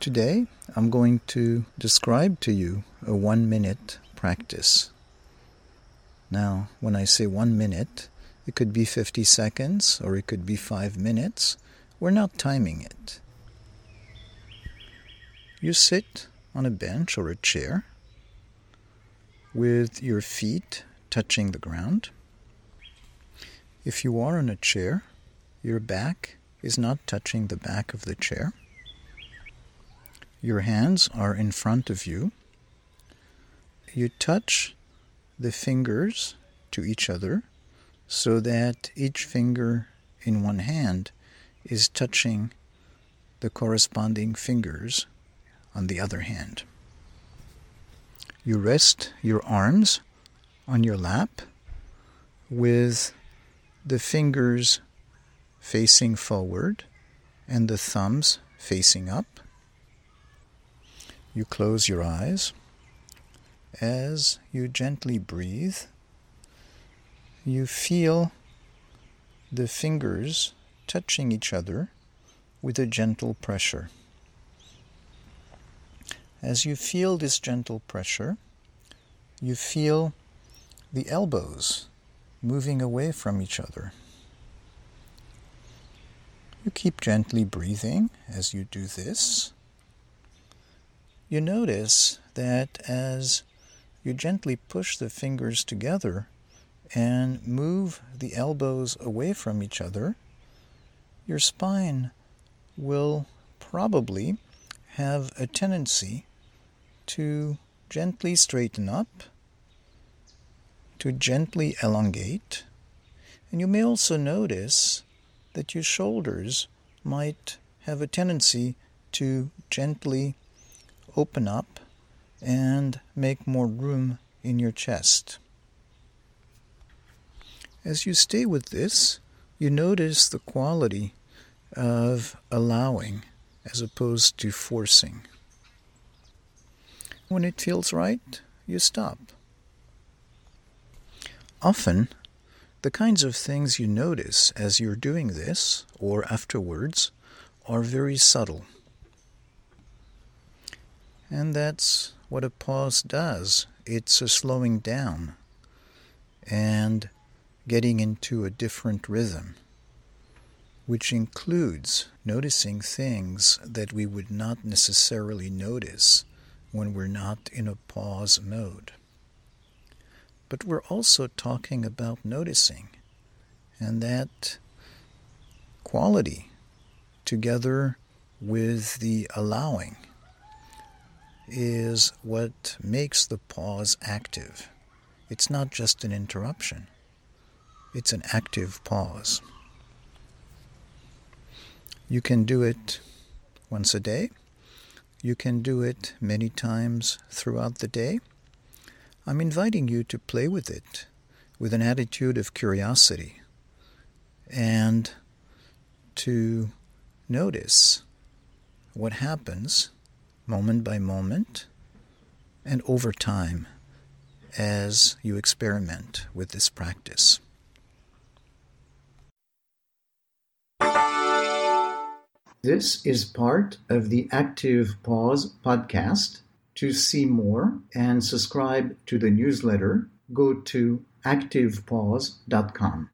Today I'm going to describe to you a one minute practice. Now, when I say one minute, it could be 50 seconds or it could be five minutes. We're not timing it. You sit on a bench or a chair with your feet touching the ground. If you are on a chair, your back is not touching the back of the chair. Your hands are in front of you. You touch the fingers to each other so that each finger in one hand is touching the corresponding fingers on the other hand. You rest your arms on your lap with the fingers facing forward and the thumbs facing up. You close your eyes. As you gently breathe, you feel the fingers touching each other with a gentle pressure. As you feel this gentle pressure, you feel the elbows moving away from each other. You keep gently breathing as you do this you notice that as you gently push the fingers together and move the elbows away from each other, your spine will probably have a tendency to gently straighten up, to gently elongate, and you may also notice that your shoulders might have a tendency to gently open up and make more room in your chest. As you stay with this, you notice the quality of allowing as opposed to forcing. When it feels right, you stop. Often, the kinds of things you notice as you're doing this or afterwards are very subtle. And that's what a pause does it's a slowing down and getting into a different rhythm, which includes noticing things that we would not necessarily notice when we're not in a pause mode. But we're also talking about noticing, and that quality together with the allowing is what makes the pause active. It's not just an interruption, it's an active pause. You can do it once a day. You can do it many times throughout the day. I'm inviting you to play with it with an attitude of curiosity and to notice what happens moment by moment and over time as you experiment with this practice. This is part of the Active Pause podcast. To see more and subscribe to the newsletter, go to activepause.com.